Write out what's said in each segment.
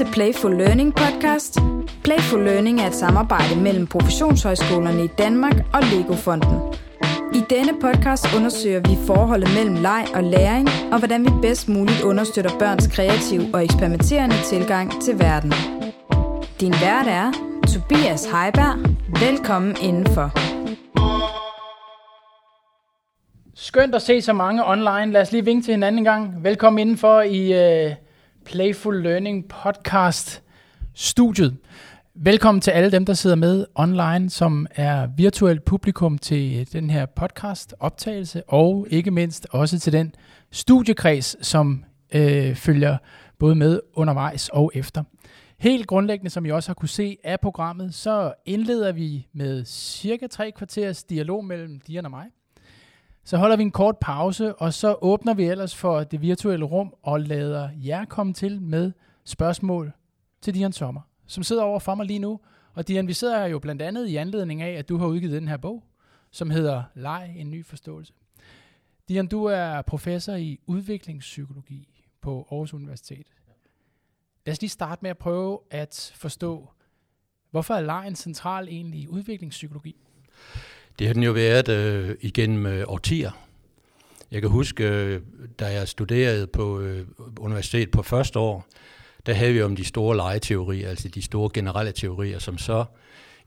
til Playful Learning podcast. Playful Learning er et samarbejde mellem professionshøjskolerne i Danmark og Lego-fonden. I denne podcast undersøger vi forholdet mellem leg og læring, og hvordan vi bedst muligt understøtter børns kreative og eksperimenterende tilgang til verden. Din vært er Tobias Heiberg. Velkommen indenfor. Skønt at se så mange online. Lad os lige vinke til hinanden en gang. Velkommen indenfor i øh, Playful Learning podcast studiet. Velkommen til alle dem, der sidder med online, som er virtuelt publikum til den her podcast optagelse, og ikke mindst også til den studiekreds, som øh, følger både med undervejs og efter. Helt grundlæggende, som I også har kunne se af programmet, så indleder vi med cirka tre kvarters dialog mellem Dian og mig. Så holder vi en kort pause, og så åbner vi ellers for det virtuelle rum og lader jer komme til med spørgsmål til Dian Sommer, som sidder over for mig lige nu. Og Dian, vi sidder her jo blandt andet i anledning af, at du har udgivet den her bog, som hedder Leg, en ny forståelse. Dian, du er professor i udviklingspsykologi på Aarhus Universitet. Lad os lige starte med at prøve at forstå, hvorfor er lejen central egentlig i udviklingspsykologi? Det har den jo været øh, igennem øh, årtier. Jeg kan huske, øh, da jeg studerede på øh, universitetet på første år, der havde vi om de store legeteorier, altså de store generelle teorier, som så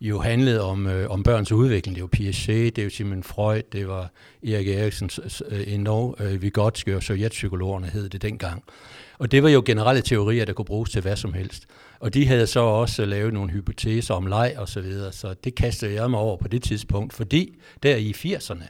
jo handlede om, øh, om børns udvikling. Det var Piaget, det var Simon Freud, det var Erik Eriksen, øh, endnu øh, Vygotsky og sovjetpsykologerne hed det dengang. Og det var jo generelle teorier, der kunne bruges til hvad som helst. Og de havde så også lavet nogle hypoteser om leg og så videre, så det kastede jeg mig over på det tidspunkt, fordi der i 80'erne,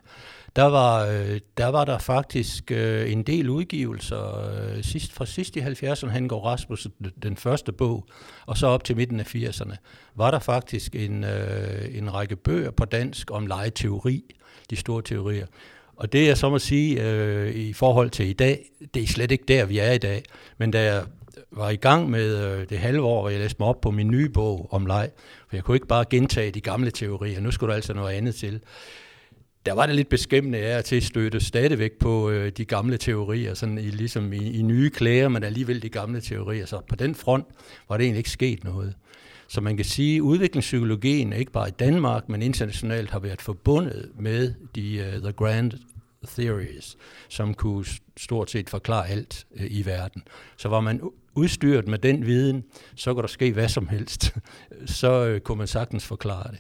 der var, øh, der var der faktisk øh, en del udgivelser. Øh, sidst, fra sidst i 70'erne, han går Rasmussen, den første bog, og så op til midten af 80'erne, var der faktisk en, øh, en række bøger på dansk om legeteori, de store teorier. Og det jeg så må sige øh, i forhold til i dag, det er slet ikke der, vi er i dag. Men da jeg var i gang med øh, det halve år, hvor jeg læste mig op på min nye bog om leg, for jeg kunne ikke bare gentage de gamle teorier, nu skulle der altså noget andet til. Der var det lidt beskæmmende af til at tilstøtte stadigvæk på øh, de gamle teorier, sådan i, ligesom i, i nye klæder, men alligevel de gamle teorier. Så på den front var det egentlig ikke sket noget. Så man kan sige, at udviklingspsykologien ikke bare i Danmark, men internationalt har været forbundet med de uh, the grand theories, som kunne stort set forklare alt øh, i verden. Så var man udstyret med den viden, så kunne der ske hvad som helst. så øh, kunne man sagtens forklare det.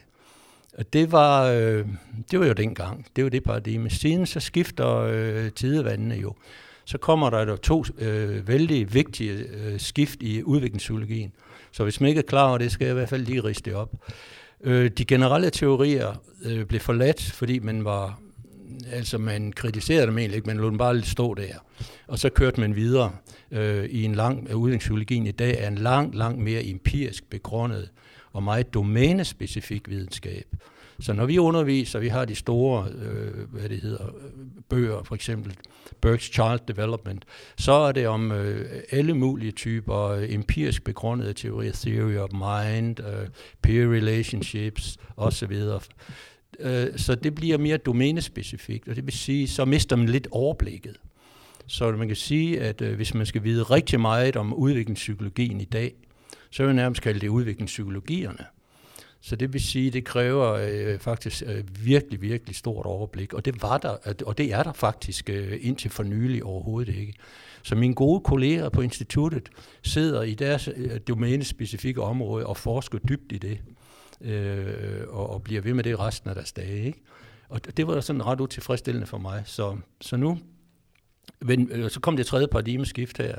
Og det var, øh, det var jo dengang. Det var det paradigme. Siden så skifter uh, tidevandene jo. Så kommer der to øh, vældig vigtige øh, skift i udviklingspsykologien. Så hvis man ikke er klar over det, skal jeg i hvert fald lige riste det op. Øh, de generelle teorier øh, blev forladt, fordi man var altså man kritiserede dem egentlig ikke, man lod dem bare stå der. Og så kørte man videre øh, i en lang, øh, udviklingspsykologien i dag er en lang, lang mere empirisk begrundet og meget domænespecifik videnskab. Så når vi underviser, vi har de store, øh, hvad det hedder, øh, bøger, for eksempel Burke's Child Development, så er det om øh, alle mulige typer øh, empirisk begrundede teorier, theory of mind, øh, peer relationships osv., øh, så det bliver mere domænespecifikt, og det vil sige, så mister man lidt overblikket. Så man kan sige, at øh, hvis man skal vide rigtig meget om udviklingspsykologien i dag, så vil jeg nærmest kalde det udviklingspsykologierne. Så det vil sige, det kræver øh, faktisk øh, virkelig, virkelig stort overblik, og det var der, og det er der faktisk øh, indtil for nylig overhovedet ikke. Så mine gode kolleger på instituttet sidder i deres øh, domænespecifikke område og forsker dybt i det, øh, og, og bliver ved med det resten af deres dage. Ikke? Og det var sådan ret utilfredsstillende for mig. Så, så nu men, øh, så kom det tredje paradigmeskift her,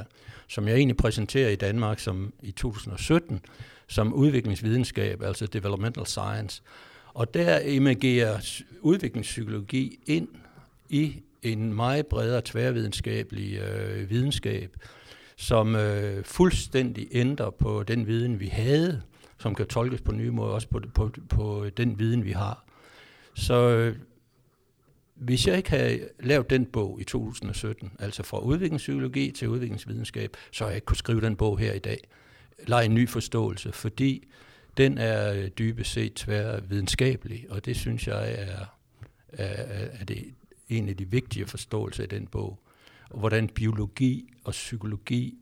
som jeg egentlig præsenterer i Danmark som i 2017, som udviklingsvidenskab, altså developmental science. Og der emergerer udviklingspsykologi ind i en meget bredere tværvidenskabelig øh, videnskab, som øh, fuldstændig ændrer på den viden, vi havde, som kan tolkes på nye måder, også på, på, på den viden, vi har. Så øh, hvis jeg ikke havde lavet den bog i 2017, altså fra udviklingspsykologi til udviklingsvidenskab, så havde jeg ikke kunne skrive den bog her i dag lege en ny forståelse, fordi den er øh, dybest set tvær videnskabelig, og det synes jeg er, er, er det en af de vigtige forståelser i den bog. Og hvordan biologi og psykologi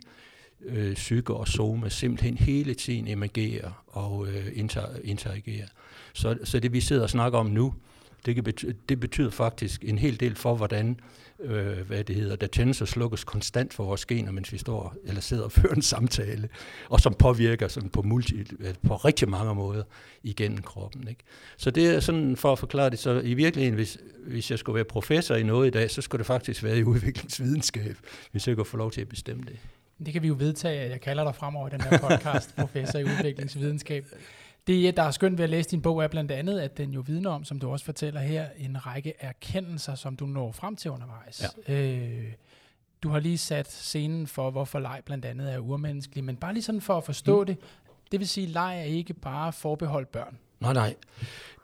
øh, psyke og soma simpelthen hele tiden emergerer og øh, inter, interagerer. Så, så det vi sidder og snakker om nu, det, kan betyde, det betyder faktisk en hel del for, hvordan øh, hvad det hedder, der tændes og slukkes konstant for vores gener, mens vi står eller sidder og fører en samtale, og som påvirker sådan på, multi, øh, på rigtig mange måder igennem kroppen. Ikke? Så det er sådan for at forklare det, så i virkeligheden, hvis, hvis jeg skulle være professor i noget i dag, så skulle det faktisk være i udviklingsvidenskab, hvis jeg kunne få lov til at bestemme det. Det kan vi jo vedtage, at jeg kalder dig fremover i den her podcast, professor i udviklingsvidenskab. Det, der er skønt ved at læse din bog, er blandt andet, at den jo vidner om, som du også fortæller her, en række erkendelser, som du når frem til undervejs. Ja. Øh, du har lige sat scenen for, hvorfor leg blandt andet er urmenneskelig, men bare lige sådan for at forstå mm. det, det vil sige, at leg er ikke bare forbeholdt børn. Nej, nej.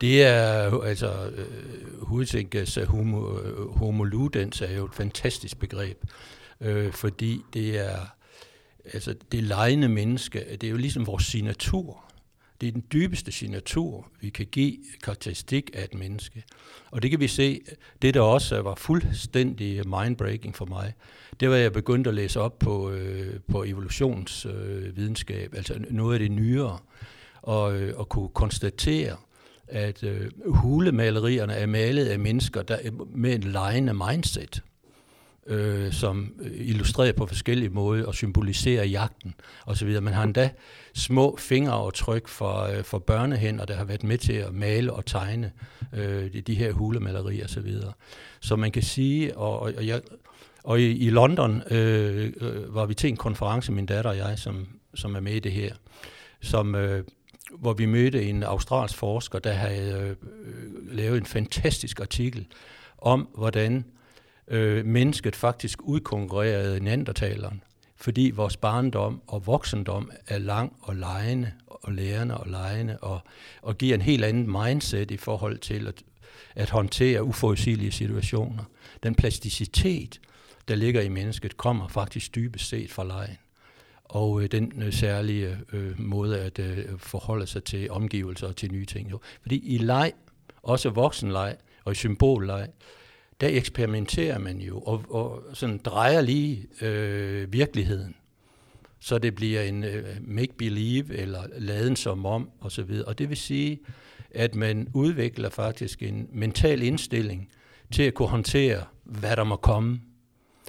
Det er, altså, uh, Huizingas homo, homo ludens er jo et fantastisk begreb, uh, fordi det er, altså, det lejende menneske, det er jo ligesom vores signatur. Det er den dybeste signatur, vi kan give karakteristik af et menneske. Og det kan vi se, det der også var fuldstændig mindbreaking for mig, det var, at jeg begyndte at læse op på, øh, på evolutionsvidenskab, øh, altså noget af det nyere, og, øh, og kunne konstatere, at øh, hulemalerierne er malet af mennesker der, med en lejende mindset øh, som øh, illustrerer på forskellige måder og symboliserer jagten osv. Man har endda små fingeraftryk for, øh, for børnehænder, der har været med til at male og tegne øh, de, de her hulemalerier osv. Så, videre. så man kan sige, og, og, jeg, og i, i London øh, øh, var vi til en konference, min datter og jeg, som, som er med i det her, som, øh, hvor vi mødte en australsk forsker, der havde øh, øh lavet en fantastisk artikel om, hvordan øh, mennesket faktisk udkonkurrerede neandertaleren, fordi vores barndom og voksendom er lang og lejende og lærende og lejende og, og giver en helt anden mindset i forhold til at, at håndtere uforudsigelige situationer. Den plasticitet, der ligger i mennesket, kommer faktisk dybest set fra lejen. Og øh, den øh, særlige øh, måde at øh, forholde sig til omgivelser og til nye ting. Jo. Fordi i leg, også voksenleg og i symbolleg, der eksperimenterer man jo og, og sådan drejer lige øh, virkeligheden, så det bliver en øh, make-believe eller laden som om osv. Og det vil sige, at man udvikler faktisk en mental indstilling til at kunne håndtere, hvad der må komme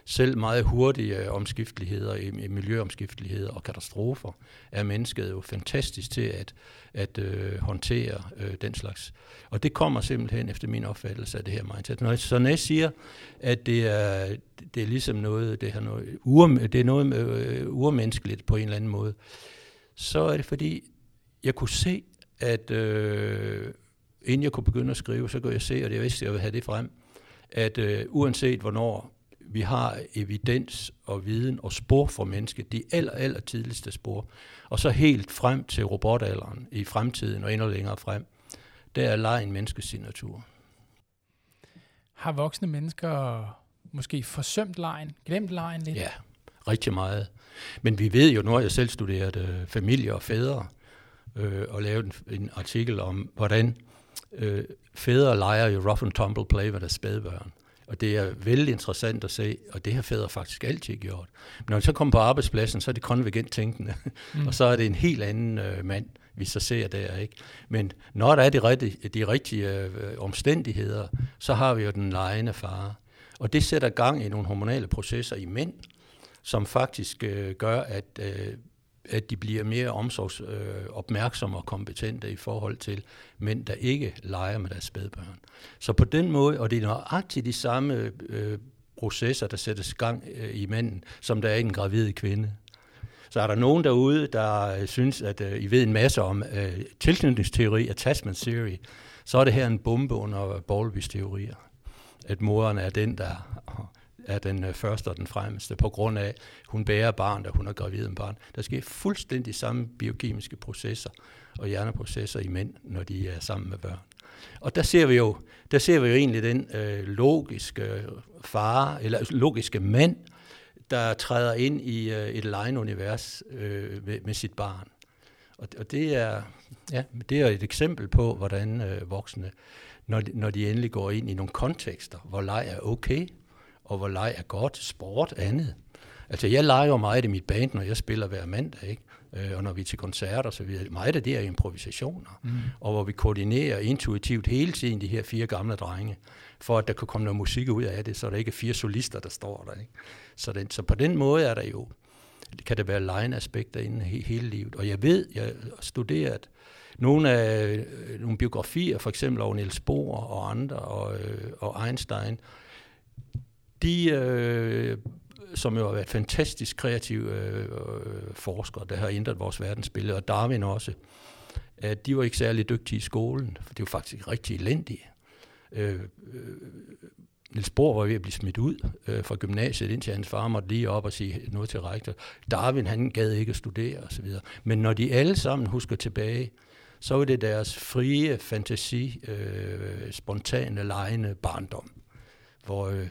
selv meget hurtige øh, omskifteligheder, i miljøomskifteligheder og katastrofer, er mennesket jo fantastisk til at, at øh, håndtere øh, den slags. Og det kommer simpelthen efter min opfattelse af det her mindset. Når jeg, så når jeg siger, at det er, det er ligesom noget, det, her noget, ur, det er noget øh, urmenneskeligt på en eller anden måde, så er det fordi, jeg kunne se, at øh, inden jeg kunne begynde at skrive, så kunne jeg se, og det vidste, jeg ville have det frem, at øh, uanset hvornår vi har evidens og viden og spor for mennesket, de aller, aller tidligste spor. Og så helt frem til robotalderen i fremtiden og endnu længere frem, der er lejen menneskets signatur. Har voksne mennesker måske forsømt lejen, glemt lejen lidt? Ja, rigtig meget. Men vi ved jo, nu har jeg selv studeret øh, familie og fædre, øh, og lavet en, en artikel om, hvordan øh, fædre leger i rough and tumble play med deres spædbørn. Og det er vældig interessant at se, og det har fædre faktisk altid gjort. Men når de så kommer på arbejdspladsen, så er det konvergent tænkende, mm. og så er det en helt anden øh, mand, vi så ser der. ikke. Men når der er de, rigtige, de rigtige øh, omstændigheder, så har vi jo den lejende far. Og det sætter gang i nogle hormonale processer i mænd, som faktisk øh, gør, at øh, at de bliver mere omsorgsopmærksomme øh, og kompetente i forhold til mænd, der ikke leger med deres spædbørn. Så på den måde, og det er nøjagtigt de samme øh, processer, der sættes gang øh, i manden, som der er i en gravide kvinde. Så er der nogen derude, der øh, synes, at øh, I ved en masse om øh, tilknytningsteori, attachment theory, så er det her en bombe under Bowlby's teorier. At moren er den, der er den øh, første og den fremmeste, på grund af, at hun bærer barn, da hun er gravid med barn. Der sker fuldstændig samme biokemiske processer og hjerneprocesser i mænd, når de er sammen med børn. Og der ser vi jo, der ser vi jo egentlig den øh, logiske øh, far, eller logiske mand, der træder ind i øh, et legeunivers øh, med, med sit barn. Og, og det, er, ja, det er et eksempel på, hvordan øh, voksne, når de, når de endelig går ind i nogle kontekster, hvor leg er okay, og hvor leg er godt, sport, andet, Altså, jeg leger jo meget i mit band, når jeg spiller hver mandag, ikke? Øh, og når vi er til koncerter og så videre. Meget af det er improvisationer, mm. og hvor vi koordinerer intuitivt hele tiden de her fire gamle drenge, for at der kan komme noget musik ud af det, så der ikke er fire solister, der står der. Ikke? Så, det, så på den måde er der jo, kan det være line-aspekter inden he, hele livet. Og jeg ved, jeg har studeret nogle af øh, nogle biografier, for eksempel over Niels Bohr og andre, og, øh, og Einstein, de, øh, som jo har været fantastisk kreative øh, øh, forskere, der har ændret vores verdensbillede, og Darwin også, at de var ikke særlig dygtige i skolen, for de var faktisk rigtig elendige. Øh, øh, Niels Bohr var ved at blive smidt ud øh, fra gymnasiet, indtil hans far måtte lige op og sige noget til rektor. Darwin, han gad ikke at studere osv. Men når de alle sammen husker tilbage, så var det deres frie fantasi, øh, spontane, lejende barndom, hvor, øh,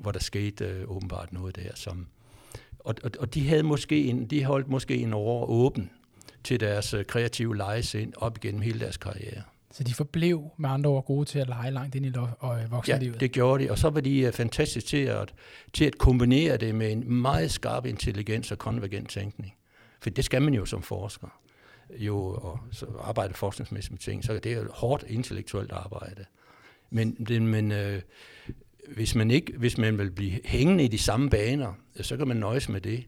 hvor der skete øh, åbenbart noget der. Som, og, og, og de havde måske en, de holdt måske en år åben til deres øh, kreative legesind op igennem hele deres karriere. Så de forblev med andre ord gode til at lege langt ind i øh, voksenlivet? Ja, det gjorde de, og så var de uh, fantastisk til at, til at kombinere det med en meget skarp intelligens og konvergent tænkning. For det skal man jo som forsker jo og så arbejde forskningsmæssigt med ting, så det er et hårdt intellektuelt arbejde. Men, det, men øh, hvis, man ikke, hvis man vil blive hængende i de samme baner, så kan man nøjes med det.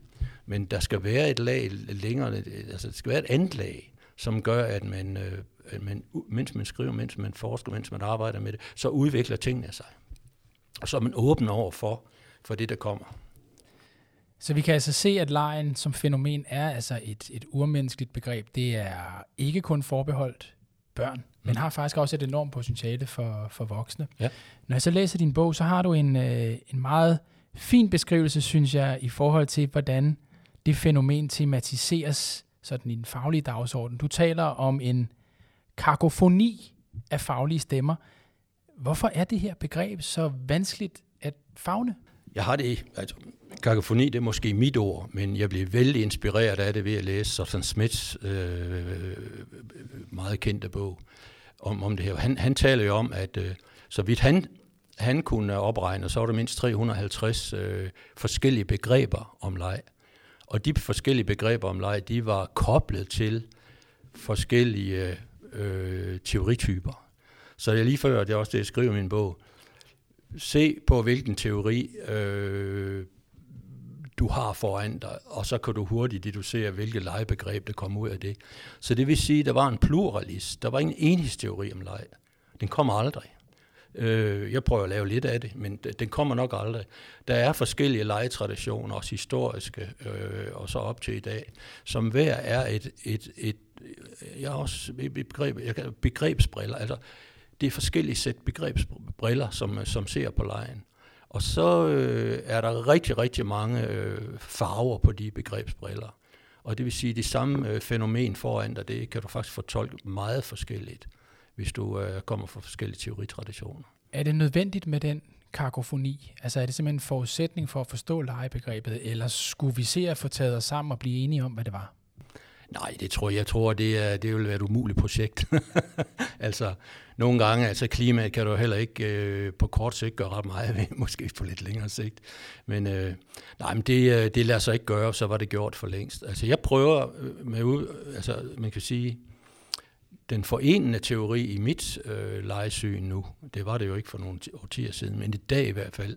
Men der skal være et lag længere, altså der skal være et andet lag, som gør, at man, øh, at man, mens man skriver, mens man forsker, mens man arbejder med det, så udvikler tingene sig. Og så er man åben over for, for det, der kommer. Så vi kan altså se, at lejen som fænomen er altså et, et urmenneskeligt begreb. Det er ikke kun forbeholdt børn men har faktisk også et enormt potentiale for, for voksne. Ja. Når jeg så læser din bog, så har du en, øh, en meget fin beskrivelse, synes jeg, i forhold til, hvordan det fænomen tematiseres sådan i den faglige dagsorden. Du taler om en kakofoni af faglige stemmer. Hvorfor er det her begreb så vanskeligt at fagne? Jeg har det, altså, kakofoni det er måske mit ord, men jeg blev vældig inspireret af det ved at læse Sutton Smiths øh, meget kendte bog om, om det her. Han, han taler jo om, at øh, så vidt han, han kunne opregne, så var der mindst 350 øh, forskellige begreber om leg. Og de forskellige begreber om leg, de var koblet til forskellige øh, teorityper. Så jeg lige før, det er også det, jeg skriver i min bog, se på hvilken teori øh, du har foran dig, og så kan du hurtigt deducere, hvilket legebegreb, der kommer ud af det. Så det vil sige, at der var en pluralist. Der var ingen enhedsteori om leg. Den kommer aldrig. Øh, jeg prøver at lave lidt af det, men den kommer nok aldrig. Der er forskellige legetraditioner, også historiske, øh, og så op til i dag, som hver er et, et, et jeg har også et begreb, jeg kan, begrebsbriller, altså det er forskellige sæt begrebsbriller, som, som ser på lejen. Og så øh, er der rigtig, rigtig mange øh, farver på de begrebsbriller. Og det vil sige, at det samme øh, fænomen foran dig, det kan du faktisk fortolke meget forskelligt, hvis du øh, kommer fra forskellige teoritraditioner. Er det nødvendigt med den kakofoni? Altså er det simpelthen en forudsætning for at forstå legebegrebet, eller skulle vi se at få taget os sammen og blive enige om, hvad det var? Nej, det tror jeg. Jeg tror, det, er, det vil være et umuligt projekt. altså, nogle gange, altså klimaet kan du heller ikke øh, på kort sigt gøre ret meget ved, måske på lidt længere sigt. Men øh, nej, men det, øh, det lader sig ikke gøre, så var det gjort for længst. Altså, jeg prøver øh, med, altså, man kan sige, den forenende teori i mit øh, lejesyn nu, det var det jo ikke for nogle årtier siden, men i dag i hvert fald,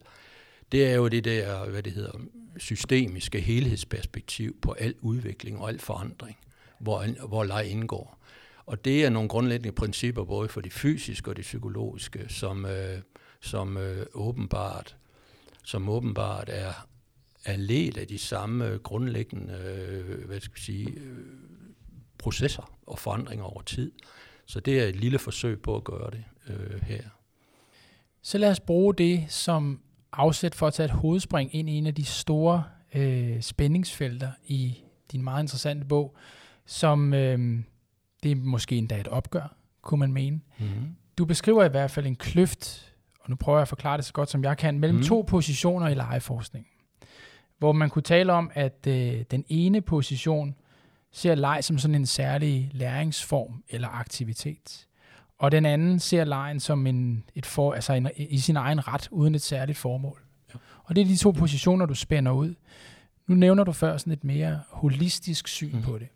det er jo det der, hvad det hedder, systemiske helhedsperspektiv på al udvikling og al forandring, hvor, hvor leg indgår. Og det er nogle grundlæggende principper, både for det fysiske og det psykologiske, som, øh, som øh, åbenbart som åbenbart er, er led af de samme grundlæggende øh, hvad skal jeg sige, øh, processer og forandringer over tid. Så det er et lille forsøg på at gøre det øh, her. Så lad os bruge det som afsæt for at tage et hovedspring ind i en af de store øh, spændingsfelter i din meget interessante bog, som øh, det er måske endda et opgør, kunne man mene. Mm-hmm. Du beskriver i hvert fald en kløft, og nu prøver jeg at forklare det så godt som jeg kan, mellem mm. to positioner i legeforskning. Hvor man kunne tale om, at øh, den ene position ser leg som sådan en særlig læringsform eller aktivitet. Og den anden ser lejen som en, et for, altså en, i sin egen ret, uden et særligt formål. Ja. Og det er de to positioner, du spænder ud. nu nævner du før sådan et mere holistisk syn mm. på det.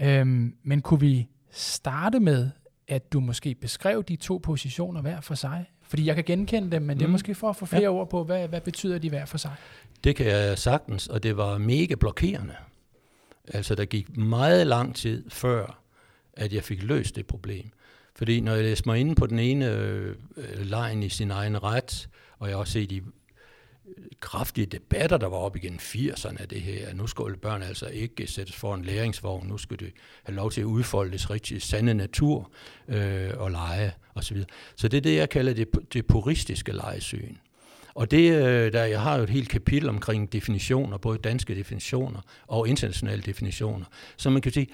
Øhm, men kunne vi starte med, at du måske beskrev de to positioner hver for sig? Fordi jeg kan genkende dem, men det er mm. måske for at få flere ja. ord på, hvad, hvad betyder de hver for sig? Det kan jeg sagtens, og det var mega blokerende. Altså, der gik meget lang tid før, at jeg fik løst det problem. Fordi når jeg læste mig inde på den ene øh, lejen i sin egen ret, og jeg har også set de kraftige debatter, der var op igen 80'erne af det her. Nu skulle børn altså ikke sættes for en læringsvogn. Nu skulle de have lov til at udfolde det rigtig sande natur øh, og lege osv. Så, så det er det, jeg kalder det, det puristiske lejesyn. Og det, øh, der, jeg har jo et helt kapitel omkring definitioner, både danske definitioner og internationale definitioner. Så man kan sige,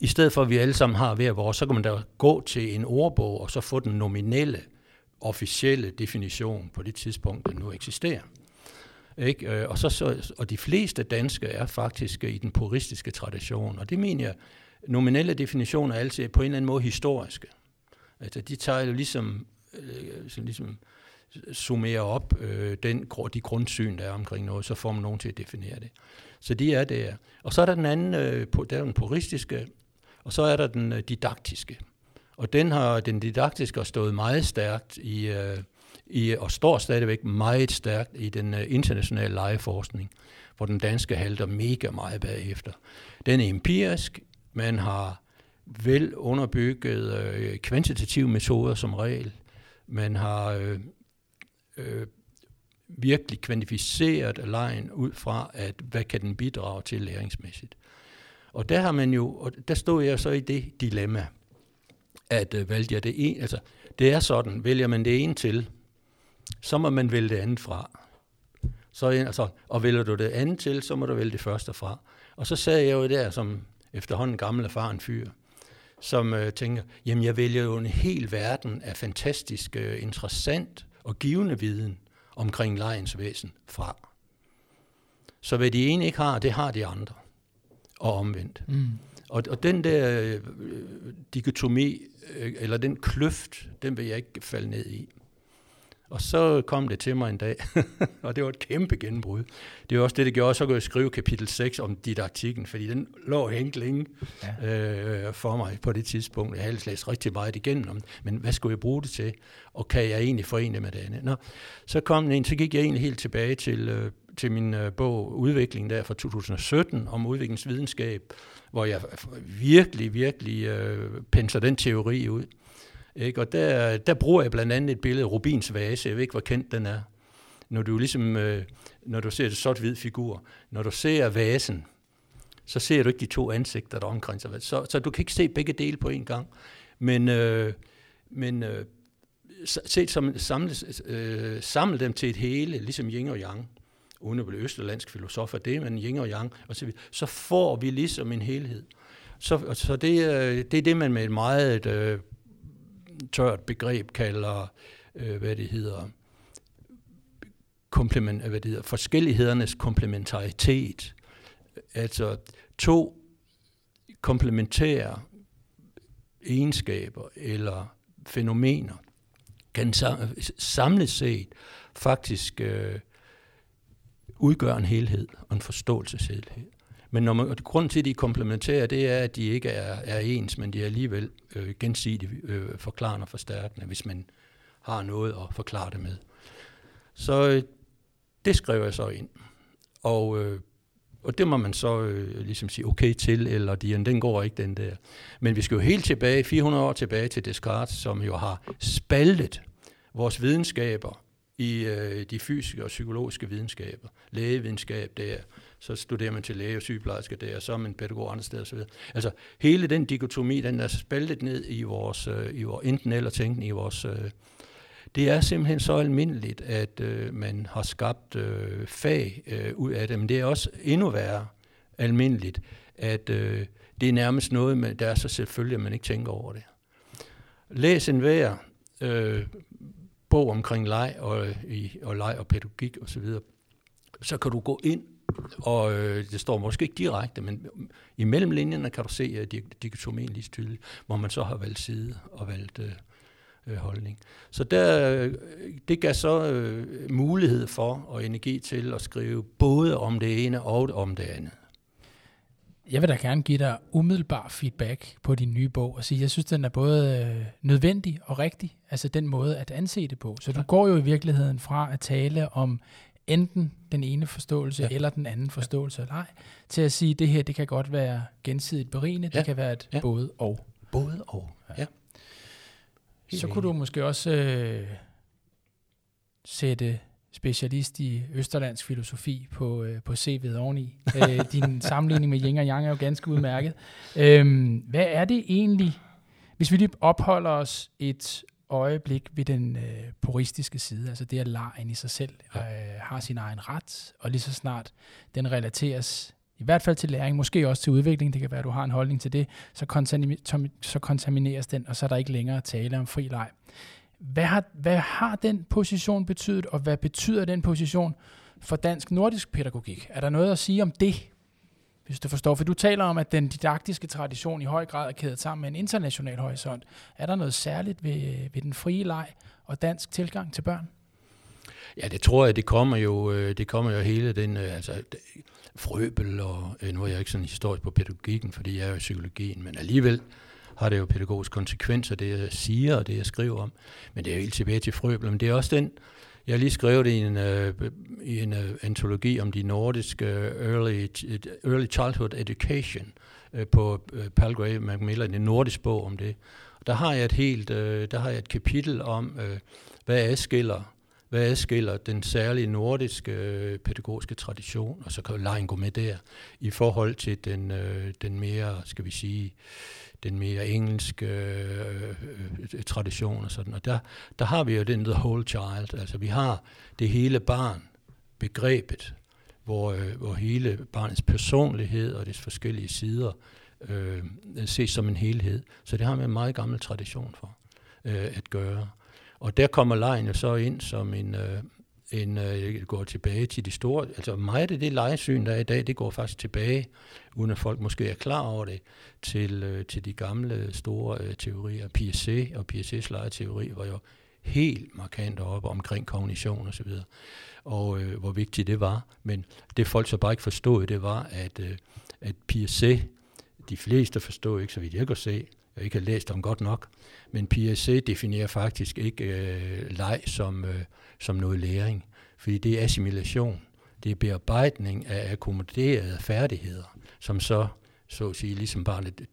i stedet for at vi alle sammen har hver vores, så kan man da gå til en ordbog og så få den nominelle, officielle definition på det tidspunkt, den nu eksisterer. Ikke? Øh, og, så, så, og de fleste danske er faktisk øh, i den puristiske tradition, og det mener jeg, nominelle definitioner er altid på en eller anden måde historiske. Altså, de tager jo ligesom, øh, ligesom summerer op øh, den, de grundsyn, der er omkring noget, så får man nogen til at definere det. Så de er der. Og så er der den anden, øh, der er den puristiske, og så er der den øh, didaktiske. Og den har den didaktiske stået meget stærkt i, øh, i, og står stadigvæk meget stærkt i den øh, internationale lejeforskning, hvor den danske halter mega meget bagefter. Den er empirisk, man har vel underbygget øh, kvantitative metoder som regel, man har øh, øh, virkelig kvantificeret lejen ud fra, at hvad kan den bidrage til læringsmæssigt. Og der har man jo, og der stod jeg så i det dilemma, at øh, valgte jeg det ene, altså det er sådan, vælger man det ene til, så må man vælge det andet fra. Så, altså, og vælger du det andet til, så må du vælge det første fra. Og så sad jeg jo der som efterhånden gammel erfaren fyr, som øh, tænker, jamen jeg vælger jo en hel verden af fantastisk øh, interessant og givende viden omkring lejens væsen fra. Så hvad de ene ikke har, det har de andre. Og omvendt. Mm. Og, og den der øh, dikotomi, øh, eller den kløft, den vil jeg ikke falde ned i. Og så kom det til mig en dag, og det var et kæmpe gennembrud. Det var også det, det gjorde. Så kunne jeg skrive kapitel 6 om didaktikken, fordi den lå hængt længe ja. øh, for mig på det tidspunkt. Jeg havde læst rigtig meget igennem, men hvad skulle jeg bruge det til? Og kan jeg egentlig forene med det andet? Nå, så kom den ind, så gik jeg egentlig helt tilbage til, øh, til min øh, bog Udvikling der fra 2017 om udviklingsvidenskab, hvor jeg virkelig, virkelig øh, penser den teori ud. Ikke? Og der, der bruger jeg blandt andet et billede af Rubins vase. Jeg ved ikke, hvor kendt den er. Når du ligesom, øh, når du ser det sort-hvid figur, når du ser vasen, så ser du ikke de to ansigter, der omkranser. Så, så du kan ikke se begge dele på en gang. Men, øh, men øh, set som samle, øh, samle dem til et hele, ligesom yin og yang, uden at blive østerlandsk filosof af det, men yin og yang, og så, så får vi ligesom en helhed. Så, så det, øh, det er det, man med et meget øh, tørt begreb kalder, øh, hvad det hedder, komplement, øh, hvad det hedder, forskellighedernes komplementaritet. Altså to komplementære egenskaber eller fænomener kan samlet set faktisk øh, udgør en helhed og en forståelseshelhed. Men når man, grunden til, at de er komplementære, det er, at de ikke er, er ens, men de er alligevel øh, gensidigt øh, forklarende og forstærkende, hvis man har noget at forklare det med. Så øh, det skriver jeg så ind. Og, øh, og det må man så øh, ligesom sige okay til, eller de, den går ikke den der. Men vi skal jo helt tilbage, 400 år tilbage til Descartes, som jo har spaltet vores videnskaber i øh, de fysiske og psykologiske videnskaber. Lægevidenskab, der, så studerer man til læge og sygeplejerske der, og så er man pædagog andre steder osv. Altså hele den dikotomi, den er spaltet ned i vores, øh, i vores enten eller tænkning i vores... Øh, det er simpelthen så almindeligt, at øh, man har skabt øh, fag øh, ud af det, men det er også endnu værre almindeligt, at øh, det er nærmest noget, med, der er så selvfølgelig, at man ikke tænker over det. Læs en vær, øh, bog omkring leg og, øh, i, og leg og pædagogik osv., så, videre. så kan du gå ind og øh, det står måske ikke direkte, men øh, i mellemlinjerne kan du se at dikotomien lige tydeligt, hvor man så har valgt side og valgt, øh, øh, holdning. Så der, øh, det gav så øh, mulighed for og energi til at skrive både om det ene og om det andet. Jeg vil da gerne give dig umiddelbar feedback på din nye bog og sige, jeg synes, den er både øh, nødvendig og rigtig, altså den måde at anse det på. Så du går jo i virkeligheden fra at tale om enten den ene forståelse ja. eller den anden forståelse ja. eller ej, til at sige, at det her det kan godt være gensidigt berigende, ja. det kan være et ja. både og. Både og, ja. Så kunne du måske også øh, sætte specialist i Østerlands filosofi på, øh, på CV'et oveni. Øh, din sammenligning med Yin og Yang er jo ganske udmærket. Øh, hvad er det egentlig, hvis vi lige opholder os et øjeblik ved den øh, puristiske side, altså det at lejen i sig selv øh, har sin egen ret, og lige så snart den relateres i hvert fald til læring, måske også til udvikling, det kan være, at du har en holdning til det, så, kontamin- så kontamineres den, og så er der ikke længere tale om fri leg. Hvad har, hvad har den position betydet, og hvad betyder den position for dansk nordisk pædagogik? Er der noget at sige om det, hvis du forstår? For du taler om, at den didaktiske tradition i høj grad er kædet sammen med en international horisont. Er der noget særligt ved, ved den frie leg og dansk tilgang til børn? Ja, det tror jeg, det kommer jo, øh, det kommer jo hele den, øh, altså frøbel, og øh, nu er jeg ikke sådan historisk på pædagogikken, fordi jeg er jo i psykologien, men alligevel har det jo pædagogisk konsekvenser, det jeg siger og det jeg skriver om. Men det er jo helt tilbage til frøbel, men det er også den, jeg har lige skrevet i en, uh, i en uh, antologi om de nordiske øh, early, early childhood education uh, på uh, Palgrave Macmillan, en nordisk bog om det. Der har jeg et helt, uh, der har jeg et kapitel om, uh, hvad adskiller hvad adskiller den særlige nordiske øh, pædagogiske tradition, og så kan lejen gå med der, i forhold til den, øh, den mere, skal vi sige, den mere engelske øh, øh, tradition og sådan. Og der, der har vi jo den the whole child, altså vi har det hele barn, begrebet, hvor, øh, hvor hele barnets personlighed og dets forskellige sider øh, ses som en helhed. Så det har vi en meget gammel tradition for øh, at gøre. Og der kommer lejen jo så ind som en, øh, en øh, går tilbage til de store, altså meget af det lejesyn, der er i dag, det går faktisk tilbage, uden at folk måske er klar over det, til, øh, til de gamle store øh, teorier. PSC og PSC's lejeteori var jo helt markant op omkring kognition og så videre, og øh, hvor vigtigt det var. Men det folk så bare ikke forstod, det var, at, øh, at PSC, de fleste forstod ikke, så vidt jeg kan se, jeg ikke har læst om godt nok, men PSC definerer faktisk ikke øh, leg som, øh, som noget læring, fordi det er assimilation. Det er bearbejdning af akkommoderede færdigheder, som så, så at sige, ligesom barnet øh,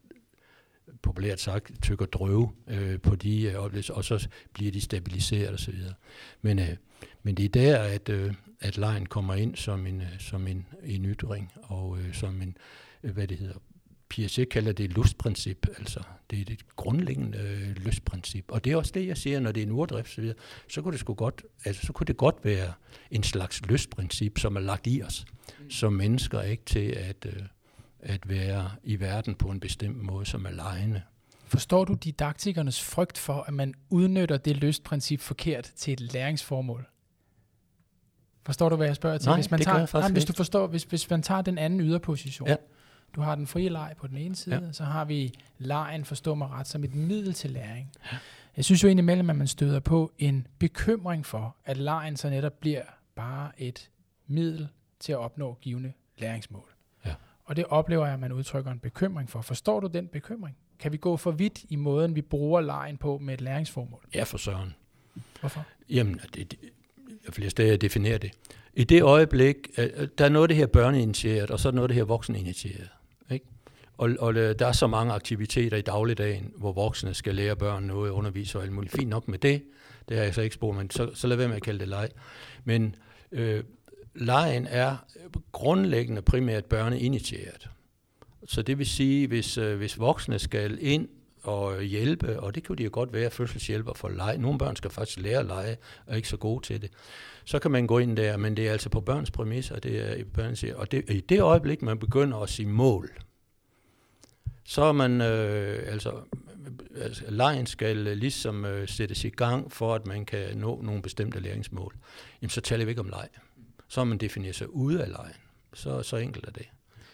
populært sagt, tykker drøve øh, på de øh, oplevelser, og så bliver de stabiliseret osv. Men, øh, men det er der, at, øh, at lejen kommer ind som en, øh, som en, en ytring, og øh, som en, øh, hvad det hedder, Piaget kalder det lustprincip, altså det er et grundlæggende øh, lystprincip. Og det er også det, jeg siger, når det er en urdrift, så, videre, så, kunne det sgu godt, altså, så kunne det godt være en slags lystprincip, som er lagt i os, mm. som mennesker ikke til at, øh, at være i verden på en bestemt måde, som er lejende. Forstår du didaktikernes frygt for, at man udnytter det lystprincip forkert til et læringsformål? Forstår du, hvad jeg spørger til? Nej, hvis man det tager, gør jeg faktisk nej, hvis du forstår, hvis, hvis man tager den anden yderposition, Ja. Du har den frie leg på den ene side, ja. så har vi lejen, forstå mig ret, som et middel til læring. Ja. Jeg synes jo indimellem, at man støder på en bekymring for, at lejen så netop bliver bare et middel til at opnå givende læringsmål. Ja. Og det oplever jeg, at man udtrykker en bekymring for. Forstår du den bekymring? Kan vi gå for vidt i måden, vi bruger lejen på med et læringsmål? Ja, for søren. Hvorfor? Jamen, det, det, flere steder definerer det. I det øjeblik, øh, øh, der er noget af det her børneinitieret, og så er noget af det her vokseninitieret. Ikke? Og, og øh, der er så mange aktiviteter i dagligdagen, hvor voksne skal lære børn noget, undervise og alt muligt. Fint nok med det, det har jeg så ikke spurgt, men så, så lad være med at kalde det leg. Men øh, lejen er grundlæggende primært børneinitieret. Så det vil sige, hvis, øh, hvis voksne skal ind og øh, hjælpe, og det kunne de jo godt være fødselshjælper for lege. Nogle børn skal faktisk lære at lege, og er ikke så gode til det. Så kan man gå ind der, men det er altså på børns præmisser, det er i børns, og det, i det øjeblik, man begynder at sige mål, så er man, øh, altså, altså, lejen skal ligesom øh, sættes i gang, for at man kan nå nogle bestemte læringsmål. Jamen, så taler vi ikke om leg. Så har man defineret sig ude af lejen. Så, så enkelt er det.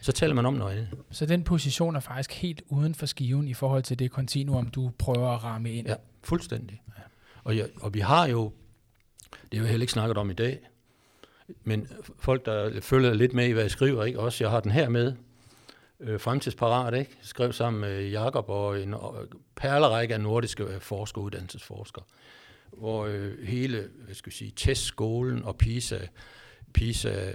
Så taler man om noget andet. Så den position er faktisk helt uden for skiven i forhold til det kontinuum, du prøver at ramme ind. Ja, fuldstændig. Og, jeg, og vi har jo, det er jo heller ikke snakket om i dag, men folk, der følger lidt med i, hvad jeg skriver, ikke? også jeg har den her med, øh, fremtidsparat, ikke? skrev sammen med Jakob og en perlerække af nordiske forskere, uddannelsesforskere, hvor øh, hele hvad skal jeg sige, testskolen og PISA, PISA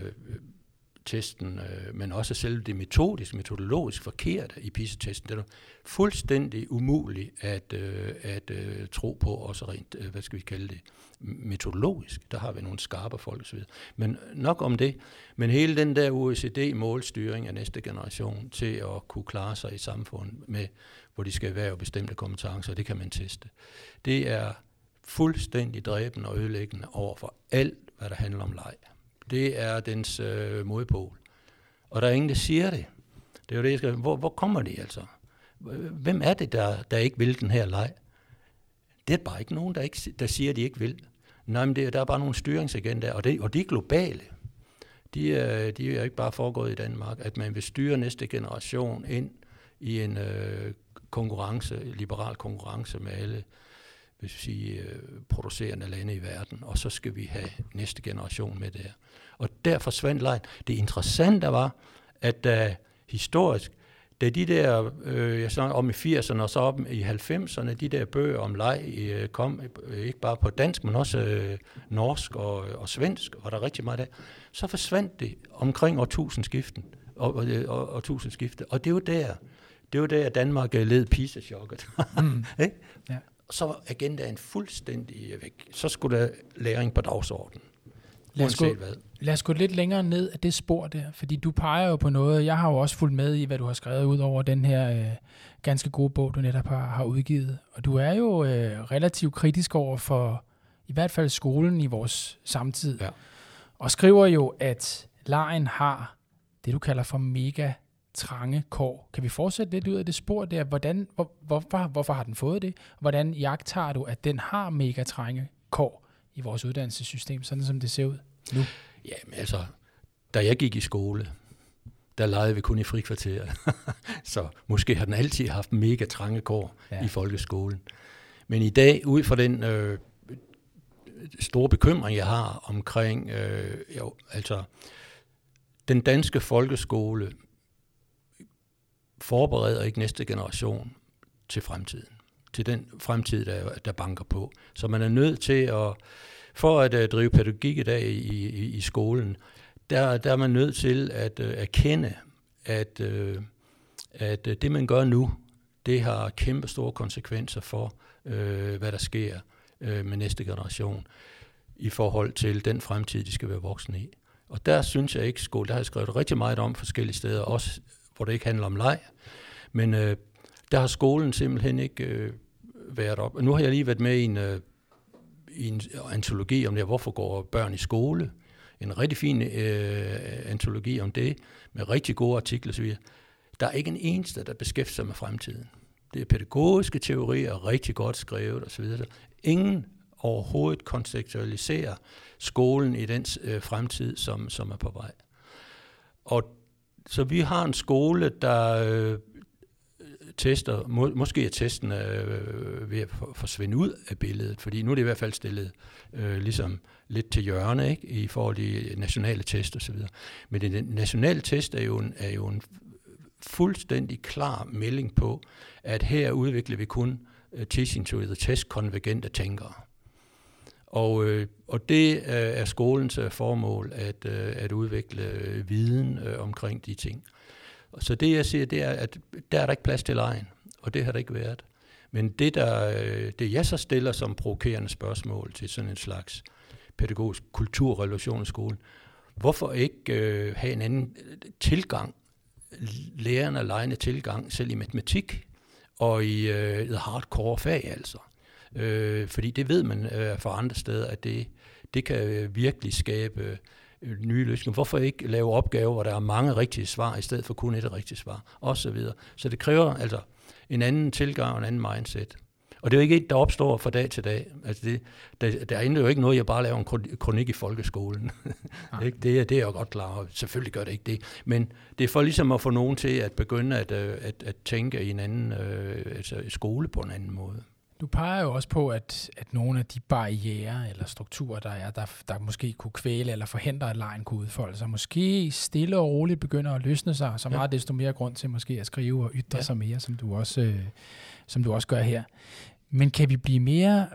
testen, øh, men også selve det metodisk, metodologisk forkerte i PISA-testen. Det er fuldstændig umuligt at, øh, at øh, tro på, også rent, øh, hvad skal vi kalde det, metodologisk. Der har vi nogle skarpe folk osv. Men nok om det. Men hele den der OECD-målstyring af næste generation til at kunne klare sig i samfundet med, hvor de skal være bestemte kompetencer, det kan man teste. Det er fuldstændig dræbende og ødelæggende over for alt, hvad der handler om leg det er dens øh, modpol. Og der er ingen, der siger det. Det er jo det, jeg skal... Hvor, hvor kommer de altså? Hvem er det, der, der ikke vil den her leg? Det er bare ikke nogen, der, ikke, der siger, at de ikke vil. Nej, men det, der er bare nogle styringsagenter, og, det, og de er globale. De er, de er ikke bare foregået i Danmark, at man vil styre næste generation ind i en øh, konkurrence, liberal konkurrence med alle hvis vi siger, øh, producerende lande i verden, og så skal vi have næste generation med der. Og der forsvandt lejen. Det interessante var, at da historisk, da de der, øh, jeg snakker om i 80'erne og så op i 90'erne, de der bøger om leg øh, kom øh, ikke bare på dansk, men også øh, norsk og, og svensk, og der er rigtig meget af, så forsvandt det omkring årtusindskiften. Og, og, og, og tusindskifte. Og det var der, det var der, Danmark øh, led PISA-chokket. Mm. ja. Så var agendaen fuldstændig væk. Så skulle der læring på dagsordenen. Lad os, gå, lad os gå lidt længere ned af det spor der, fordi du peger jo på noget, jeg har jo også fulgt med i, hvad du har skrevet ud over den her øh, ganske gode bog, du netop har, har udgivet. Og du er jo øh, relativt kritisk over for i hvert fald skolen i vores samtid, ja. og skriver jo, at lejen har det, du kalder for mega trange kår. Kan vi fortsætte lidt ud af det spor der? Hvordan, hvor, hvorfor, hvorfor har den fået det? Hvordan jagter du, at den har mega trange kår? i vores uddannelsessystem, sådan som det ser ud nu? Jamen altså, da jeg gik i skole, der legede vi kun i frikvarteret. så måske har den altid haft mega trange kår ja. i folkeskolen. Men i dag, ud fra den øh, store bekymring, jeg har omkring, øh, jo, altså, den danske folkeskole forbereder ikke næste generation til fremtiden til den fremtid, der, der banker på. Så man er nødt til at, for at uh, drive pædagogik i dag i, i, i skolen, der, der er man nødt til at uh, erkende, at, uh, at uh, det man gør nu, det har kæmpe store konsekvenser for, uh, hvad der sker uh, med næste generation i forhold til den fremtid, de skal være voksne i. Og der synes jeg ikke, skole, der har jeg skrevet rigtig meget om forskellige steder, også hvor det ikke handler om leg, men øh, der har skolen simpelthen ikke øh, været op. Nu har jeg lige været med i en, øh, i en antologi om det, hvorfor går børn i skole. En rigtig fin øh, antologi om det, med rigtig gode artikler osv. Der er ikke en eneste, der beskæftiger sig med fremtiden. Det er pædagogiske teorier, rigtig godt skrevet osv. Ingen overhovedet kontekstualiserer skolen i den øh, fremtid, som, som er på vej. Og så vi har en skole, der øh, tester, må, måske er testen øh, ved at forsvinde ud af billedet, fordi nu er det i hvert fald stillet øh, ligesom lidt til hjørne ikke, i forhold til nationale test osv. Men det nationale test er jo, en, er jo en fuldstændig klar melding på, at her udvikler vi kun øh, teaching to the test konvergente tænkere. Og, øh, og det øh, er skolens øh, formål at, øh, at udvikle øh, viden øh, omkring de ting. Så det jeg siger, det er, at der er der ikke plads til lejen, og det har der ikke været. Men det, der, øh, det jeg så stiller som provokerende spørgsmål til sådan en slags pædagogisk kulturrelation i skolen, hvorfor ikke øh, have en anden tilgang, lærerne lejende tilgang, selv i matematik og i øh, hardcore fag altså. Øh, fordi det ved man øh, fra andre steder, at det, det kan virkelig skabe Øh, nye løsninger. Hvorfor ikke lave opgaver, hvor der er mange rigtige svar, i stedet for kun et rigtigt svar, og så videre. Så det kræver altså en anden tilgang og en anden mindset. Og det er jo ikke et, der opstår fra dag til dag. Altså det, der, der er jo ikke noget, jeg bare laver en kronik i folkeskolen. Ja. det, er, det er jeg godt klar over. Selvfølgelig gør det ikke det. Men det er for ligesom at få nogen til at begynde at, øh, at, at tænke i en anden øh, altså skole på en anden måde. Du peger jo også på, at, at nogle af de barriere eller strukturer, der er, der, der måske kunne kvæle eller forhindre, at lejen kunne udfolde sig, måske stille og roligt begynder at løsne sig, så meget ja. desto mere grund til måske at skrive og ytre ja. sig mere, som du, også, øh, som du også gør her. Men kan vi blive mere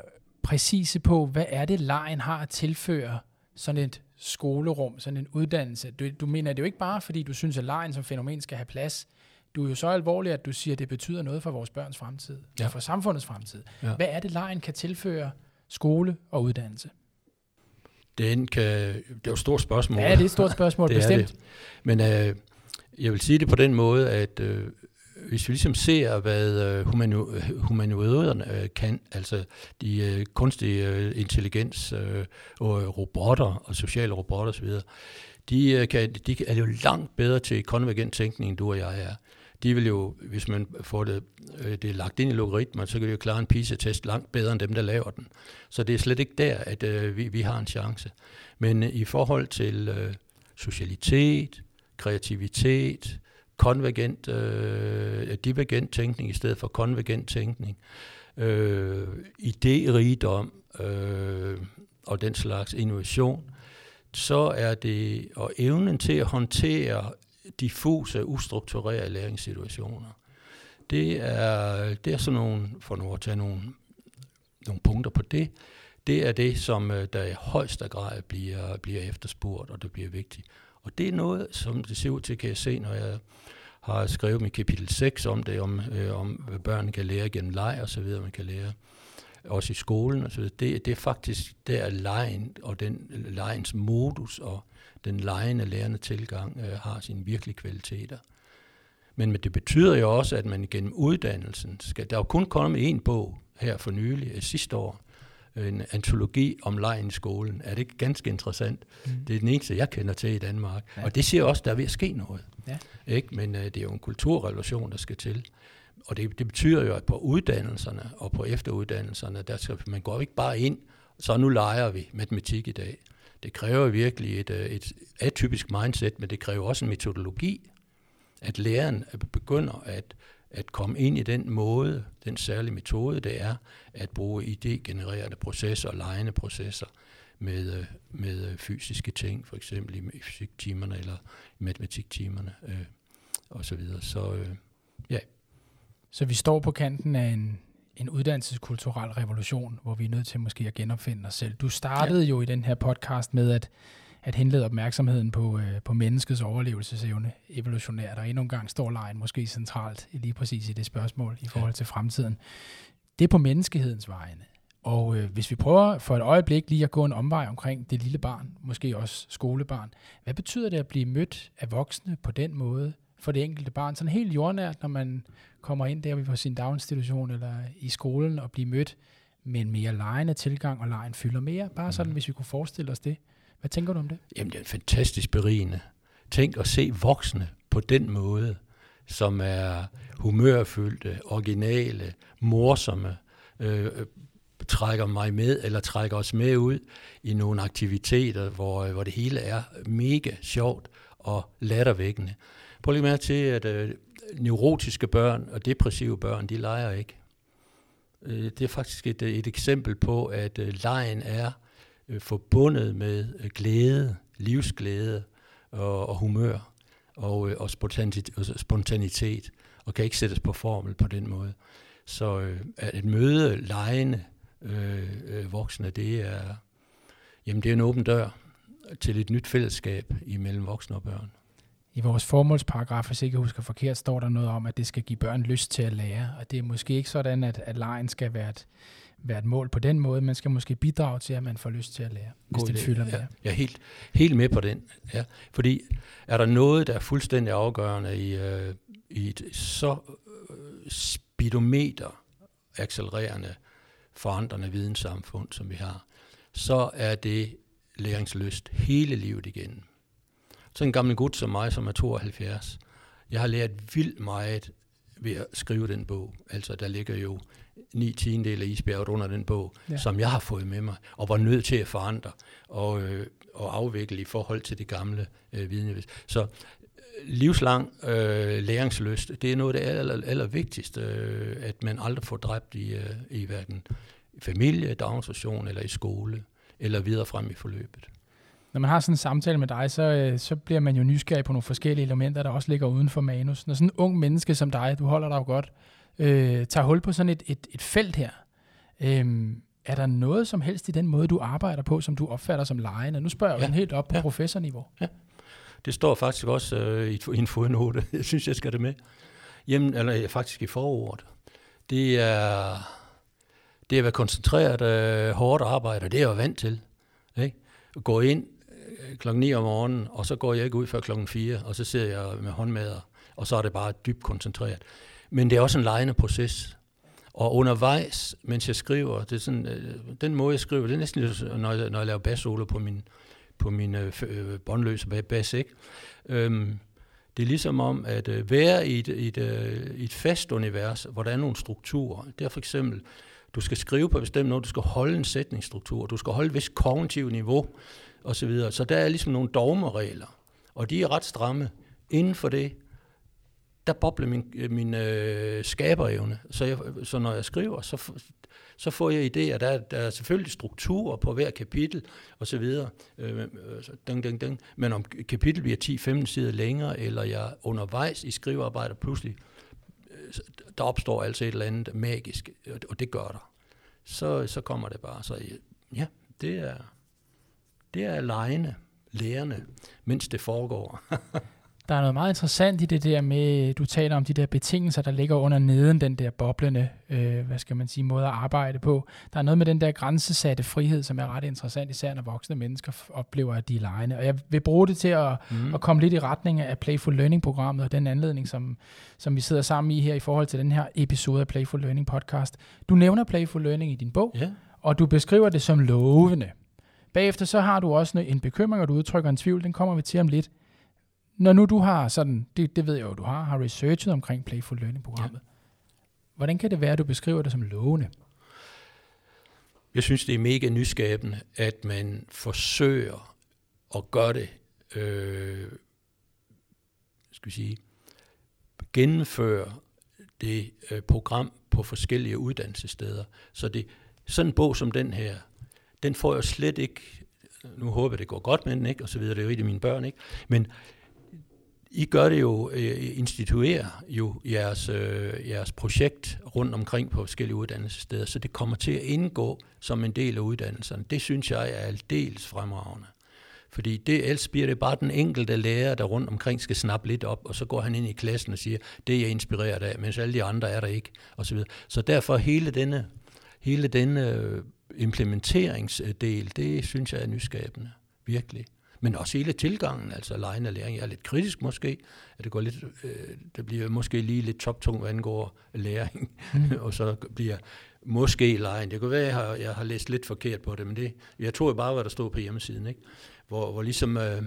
præcise på, hvad er det, lejen har at tilføre sådan et skolerum, sådan en uddannelse? Du, du mener det jo ikke bare, fordi du synes, at lejen som fænomen skal have plads, du er jo så alvorlig, at du siger, at det betyder noget for vores børns fremtid, ja. for samfundets fremtid. Ja. Hvad er det, lejen kan tilføre skole og uddannelse? Den kan, det er jo et stort spørgsmål. Ja, det er et stort spørgsmål, det bestemt. Det. Men øh, jeg vil sige det på den måde, at øh, hvis vi ligesom ser, hvad øh, humano- humanoiderne øh, kan, altså de øh, kunstige øh, intelligens øh, og robotter og sociale robotter osv., de, øh, kan, de er jo langt bedre til konvergent tænkning, end du og jeg er de vil jo, hvis man får det, øh, det lagt ind i logaritmer, så kan vi jo klare en PISA-test langt bedre end dem, der laver den. Så det er slet ikke der, at øh, vi, vi har en chance. Men øh, i forhold til øh, socialitet, kreativitet, konvergent, øh, divergent tænkning i stedet for konvergent tænkning, øh, idérigdom øh, og den slags innovation, så er det, og evnen til at håndtere diffuse, ustrukturerede læringssituationer. Det er, det er sådan nogle, for nu at tage nogle, nogle punkter på det, det er det, som øh, der i højeste grad bliver, bliver efterspurgt, og det bliver vigtigt. Og det er noget, som det ser ud til, kan jeg se, når jeg har skrevet mit kapitel 6 om det, om, øh, om hvad børn kan lære gennem leg og så videre, man kan lære også i skolen og så videre. Det, det er faktisk der lejen og den lejens modus og den lejende lærende tilgang øh, har sine virkelige kvaliteter. Men, men det betyder jo også, at man gennem uddannelsen skal... Der er jo kun kommet en bog her for nylig, øh, sidste år, en antologi om lejen i skolen. Er det ganske interessant? Mm. Det er den eneste, jeg kender til i Danmark. Ja. Og det siger også, at der er ved at ske noget. Ja. Ikke? Men øh, det er jo en kulturrevolution, der skal til. Og det, det betyder jo, at på uddannelserne og på efteruddannelserne, der skal, man går ikke bare ind, så nu leger vi matematik i dag. Det kræver virkelig et, øh, et atypisk mindset, men det kræver også en metodologi, at læreren øh, begynder at, at komme ind i den måde, den særlige metode, det er at bruge idégenererende processer og lejende processer med, øh, med fysiske ting, for eksempel i fysiktimerne eller i matematiktimerne øh, og så videre. Så øh, ja. Så vi står på kanten af en, en uddannelseskulturel revolution, hvor vi er nødt til måske at genopfinde os selv. Du startede ja. jo i den her podcast med at, at henlede opmærksomheden på, øh, på menneskets overlevelsesevne evolutionært, og endnu en gang står lejen måske centralt lige præcis i det spørgsmål i forhold til fremtiden. Det er på menneskehedens vegne. Og øh, hvis vi prøver for et øjeblik lige at gå en omvej omkring det lille barn, måske også skolebarn, hvad betyder det at blive mødt af voksne på den måde for det enkelte barn? Sådan helt jordnært, når man kommer ind der på sin daginstitution eller i skolen og blive mødt med en mere lejende tilgang, og lejen fylder mere. Bare sådan, mm. hvis vi kunne forestille os det. Hvad tænker du om det? Jamen, det er fantastisk berigende. Tænk at se voksne på den måde, som er humørfyldte, originale, morsomme, øh, trækker mig med, eller trækker os med ud i nogle aktiviteter, hvor, hvor det hele er mega sjovt og lattervækkende. Prøv lige mærke til, at øh, neurotiske børn og depressive børn, de leger ikke. Øh, det er faktisk et, et eksempel på, at øh, lejen er øh, forbundet med øh, glæde, livsglæde og, og humør og, øh, og, spontanitet, og spontanitet, og kan ikke sættes på formel på den måde. Så øh, at møde lejende øh, øh, voksne, det er, jamen det er en åben dør til et nyt fællesskab imellem voksne og børn. I vores formålsparagraf, hvis jeg ikke husker forkert, står der noget om, at det skal give børn lyst til at lære. Og det er måske ikke sådan, at, at lejen skal være et, være et mål på den måde. Man skal måske bidrage til, at man får lyst til at lære, hvis det fylder mere. Ja, jeg er helt, helt med på den. Ja. Fordi er der noget, der er fuldstændig afgørende i, øh, i et så øh, speedometer accelererende forandrende videnssamfund, som vi har, så er det læringslyst hele livet igennem. Så en gammel gut som mig, som er 72, jeg har lært vildt meget ved at skrive den bog. Altså, der ligger jo ni tiendele af isbjerget under den bog, ja. som jeg har fået med mig, og var nødt til at forandre og, øh, og afvikle i forhold til det gamle øh, vidne. Så livslang øh, læringsløst, det er noget af det aller, aller vigtigste, øh, at man aldrig får dræbt i, øh, i hverken familie, daginstitution eller i skole, eller videre frem i forløbet. Når man har sådan en samtale med dig, så, øh, så bliver man jo nysgerrig på nogle forskellige elementer, der også ligger uden for manus. Når sådan en ung menneske som dig, du holder dig jo godt, øh, tager hul på sådan et, et, et felt her, øh, er der noget som helst i den måde, du arbejder på, som du opfatter som lejende? Nu spørger jeg ja. helt op på ja. professorniveau. Ja. Det står faktisk også øh, i, en fodnote. Jeg synes, jeg skal det med. Jamen, eller faktisk i forordet. Det er, det er at være koncentreret øh, hårdt arbejde, det er jeg vant til. Ikke? Gå ind klokken 9 om morgenen, og så går jeg ikke ud før klokken 4, og så sidder jeg med håndmader, og så er det bare dybt koncentreret. Men det er også en lejende proces. Og undervejs, mens jeg skriver, det er sådan, øh, den måde jeg skriver, det er næsten når jeg, når jeg laver bassolo på min, på min øh, øh båndløse bas, ikke? Øhm, det er ligesom om at øh, være i et, et, øh, et fast univers, hvor der er nogle strukturer. Det er for eksempel, du skal skrive på bestemt noget, du skal holde en sætningsstruktur, du skal holde et vist kognitivt niveau, osv. Så, så der er ligesom nogle dogmeregler, og de er ret stramme. Inden for det, der bobler min, øh, min øh, skaberevne. Så, jeg, så når jeg skriver, så, så får jeg idéer. Der, der er selvfølgelig strukturer på hver kapitel og så videre. Øh, øh ding, ding, ding. Men om kapitel bliver 10-15 sider længere, eller jeg undervejs i skrivearbejdet pludselig, øh, der opstår altså et eller andet magisk, og det gør der. Så, så kommer det bare. Så øh, ja, det er, det er lejende, lærende, mens det foregår. Der er noget meget interessant i det der med, du taler om de der betingelser, der ligger under neden, den der boblende, øh, hvad skal man sige, måde at arbejde på. Der er noget med den der grænsesatte frihed, som er ret interessant, især når voksne mennesker oplever, at de er lejende. Og jeg vil bruge det til at, mm. at komme lidt i retning af Playful Learning-programmet og den anledning, som, som vi sidder sammen i her i forhold til den her episode af Playful Learning podcast. Du nævner Playful Learning i din bog, yeah. og du beskriver det som lovende. Bagefter så har du også en bekymring, og du udtrykker en tvivl, den kommer vi til om lidt når nu du har sådan, det, det ved jeg jo, du har, har researchet omkring Playful Learning-programmet, ja. hvordan kan det være, at du beskriver det som lovende? Jeg synes, det er mega nyskabende, at man forsøger at gøre det, øh, skal vi sige, gennemføre det øh, program på forskellige uddannelsessteder. Så det, sådan en bog som den her, den får jeg slet ikke, nu håber jeg, det går godt med den, ikke? og så videre, det er jo ikke mine børn, ikke? men i gør det jo, øh, instituerer jo jeres, øh, jeres projekt rundt omkring på forskellige uddannelsessteder, så det kommer til at indgå som en del af uddannelserne. Det synes jeg er aldeles fremragende. Fordi det, ellers bliver det bare den enkelte lærer, der rundt omkring skal snappe lidt op, og så går han ind i klassen og siger, det er jeg inspireret af, mens alle de andre er der ikke, og så videre. Så derfor hele denne, hele denne øh, implementeringsdel, det synes jeg er nyskabende, virkelig men også hele tilgangen, altså lejen og læring. Jeg er lidt kritisk måske, at det går lidt, øh, det bliver måske lige lidt toptung, hvad angår læring, mm. og så bliver måske lejen. Det kan være, at jeg har, jeg har læst lidt forkert på det, men det, jeg tror bare, hvad der stod på hjemmesiden, ikke? Hvor, hvor ligesom, øh,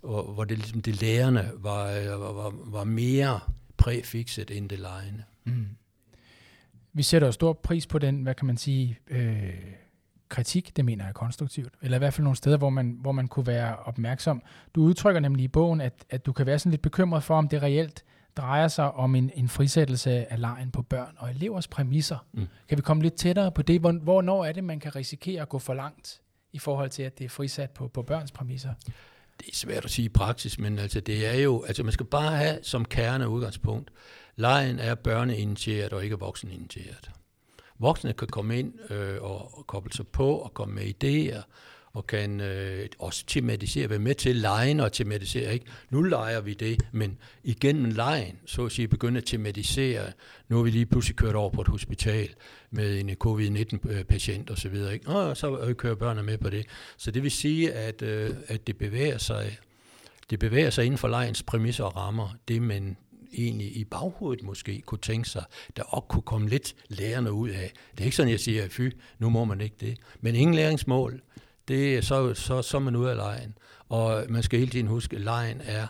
hvor, hvor det, ligesom det lærende var, øh, var, var mere præfikset end det lejende. Mm. Vi sætter stor pris på den, hvad kan man sige, øh, kritik, det mener jeg er konstruktivt, eller i hvert fald nogle steder, hvor man, hvor man kunne være opmærksom. Du udtrykker nemlig i bogen, at, at du kan være sådan lidt bekymret for, om det reelt drejer sig om en, en frisættelse af lejen på børn og elevers præmisser. Mm. Kan vi komme lidt tættere på det? Hvor, hvornår er det, man kan risikere at gå for langt i forhold til, at det er frisat på, på børns præmisser? Det er svært at sige i praksis, men altså det er jo, altså man skal bare have som kerne udgangspunkt, lejen er børneinitieret og ikke vokseninitieret. Voksne kan komme ind øh, og, koble sig på og komme med idéer, og kan øh, også tematisere, være med til lejen og tematisere. Ikke? Nu leger vi det, men igennem lejen, så at sige, begynde at tematisere. Nu er vi lige pludselig kørt over på et hospital med en covid-19-patient øh, osv. Ikke? Og så øh, kører børnene med på det. Så det vil sige, at, øh, at det bevæger sig det bevæger sig inden for lejens præmisser og rammer, det man egentlig i baghovedet måske kunne tænke sig, der også kunne komme lidt lærerne ud af. Det er ikke sådan, jeg siger, fy, nu må man ikke det. Men ingen læringsmål, det, så, så, så er man ude af lejen. Og man skal hele tiden huske, at lejen er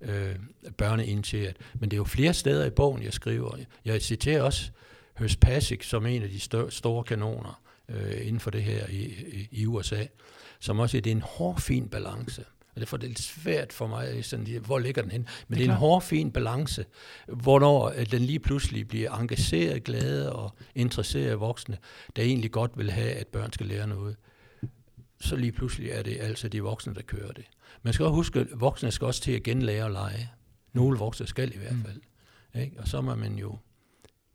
øh, børneinitieret. Men det er jo flere steder i bogen, jeg skriver. Jeg citerer også Høst Pasik som en af de stør, store kanoner øh, inden for det her i, i, i USA, som også er, det er en hård, fin balance og derfor er det lidt svært for mig, sådan, hvor ligger den hen? Men Det er det er en klart. hård, fin balance, hvornår den lige pludselig bliver engageret, glad og interesseret af voksne, der egentlig godt vil have, at børn skal lære noget. Så lige pludselig er det altså de voksne, der kører det. Man skal også huske, at voksne skal også til at genlære at lege. Nogle voksne skal i hvert Mm. fald. Ikke? Og så må man jo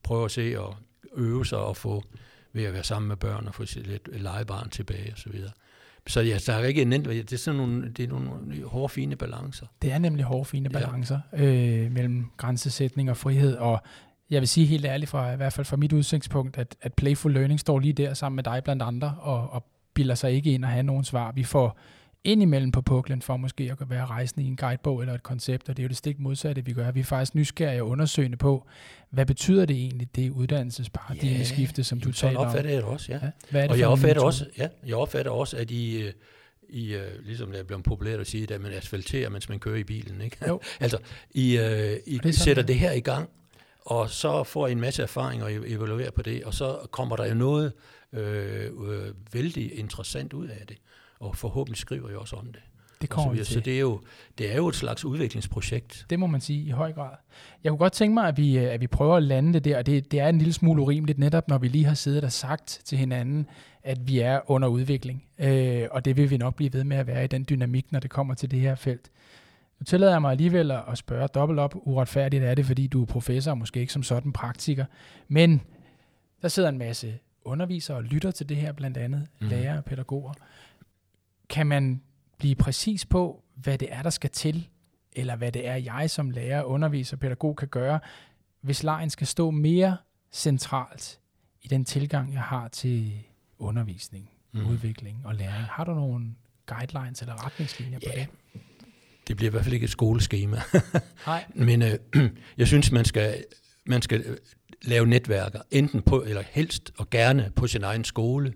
prøve at se og øve sig og få ved at være sammen med børn og få sit lidt legebarn tilbage og så ja, der er ikke en nemt, det er sådan nogle, det er nogle hårde, fine balancer. Det er nemlig hårde, fine Ja. balancer øh, mellem grænsesætning og frihed, og jeg vil sige helt ærligt, fra, i hvert fald fra mit udsigtspunkt, at, at Playful Learning står lige der sammen med dig blandt andre, og, og bilder sig ikke ind og have nogen svar. Vi får indimellem på puklen for måske at være rejsende i en guidebog eller et koncept, og det er jo det stik modsatte, vi gør. Vi er faktisk nysgerrige og undersøgende på, hvad betyder det egentlig, det uddannelsesparadigmeskifte, som du taler om? opfatter jeg det også, ja. Ja, hvad er det Og jeg opfatter, også, ja, jeg opfatter også, at I, øh, I øh, ligesom det er blevet populært at sige, at man asfalterer, mens man kører i bilen. Ikke? Jo. altså, I, øh, I det er sætter det her i gang, og så får I en masse erfaring og evaluerer på det, og så kommer der jo noget øh, øh, vældig interessant ud af det. Og forhåbentlig skriver I også om det. Det kommer vi til. så det er, jo, det er jo et slags udviklingsprojekt. Det må man sige i høj grad. Jeg kunne godt tænke mig, at vi, øh, at vi prøver at lande det der, og det, det er en lille smule urimeligt, netop når vi lige har siddet og sagt til hinanden, at vi er under udvikling. Øh, og det vil vi nok blive ved med at være i den dynamik, når det kommer til det her felt. Nu tillader jeg mig alligevel at spørge dobbelt op. Uretfærdigt er det, fordi du er professor, og måske ikke som sådan praktiker. Men der sidder en masse undervisere og lytter til det her, blandt andet Mhm. lærere og pædagoger. Kan man blive præcis på, hvad det er, der skal til, eller hvad det er, jeg som lærer, underviser, pædagog kan gøre, hvis lejen skal stå mere centralt i den tilgang, jeg har til undervisning, mm. Udvikling og læring. Har du nogle guidelines eller retningslinjer på Ja. det? Det bliver i hvert fald ikke et skoleskema. Nej. Men øh, jeg synes, man skal, man skal øh, lave netværker, enten på, eller helst og gerne på sin egen skole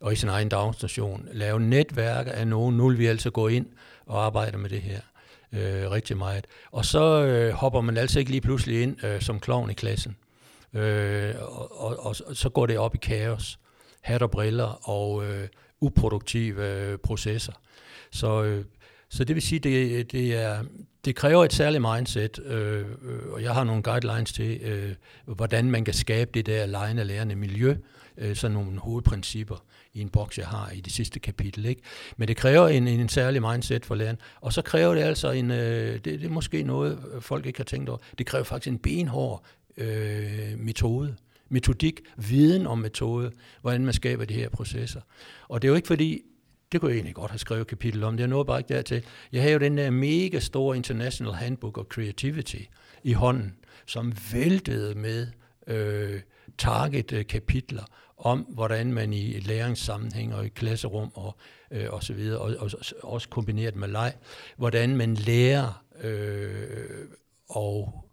og i sin egen dagstation. Lave netværk af nogen. Nu vil vi altså gå ind og arbejde med det her øh, rigtig meget. Og så øh, hopper man altså ikke lige pludselig ind øh, som klovn i klassen. Øh, og, og, og så går det op i kaos. Hat og briller og øh, uproduktive øh, processer. Så, øh, så det vil sige, det, det, er, det kræver et særligt mindset, øh, øh, og jeg har nogle guidelines til, øh, hvordan man kan skabe det der lejende lærende miljø, øh, sådan nogle hovedprincipper i en boks, jeg har i det sidste kapitel. Ikke? Men det kræver en, en særlig mindset for læreren, og så kræver det altså en, øh, det, det er måske noget, folk ikke har tænkt over, det kræver faktisk en benhård øh, metode, metodik, viden om metode, hvordan man skaber de her processer. Og det er jo ikke fordi, det kunne jeg egentlig godt have skrevet et kapitel om, det er noget bare ikke dertil. Jeg havde jo den der mega store International Handbook of Creativity i hånden, som væltede med øh, target øh, kapitler om, hvordan man i et læringssammenhæng og i klasserum og, øh, og så videre, og, og også kombineret med leg, hvordan man lærer øh, og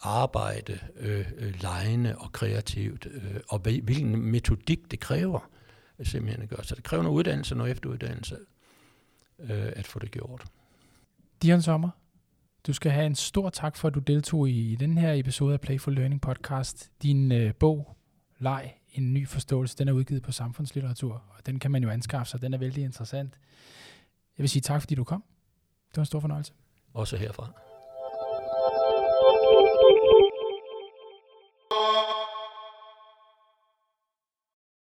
arbejde øh, øh lejende og kreativt, øh, og hvilken metodik det kræver simpelthen at gøre. Så det kræver noget uddannelse, noget efteruddannelse, øh, at få det gjort. Dion Sommer, du skal have en stor tak for, at du deltog i, i den her episode af Playful Learning podcast. Din øh, bog, Leg, en ny forståelse, den er udgivet på samfundslitteratur, og den kan man jo anskaffe sig. Den er vældig interessant. Jeg vil sige tak, fordi du kom. Det var en stor fornøjelse. Også herfra.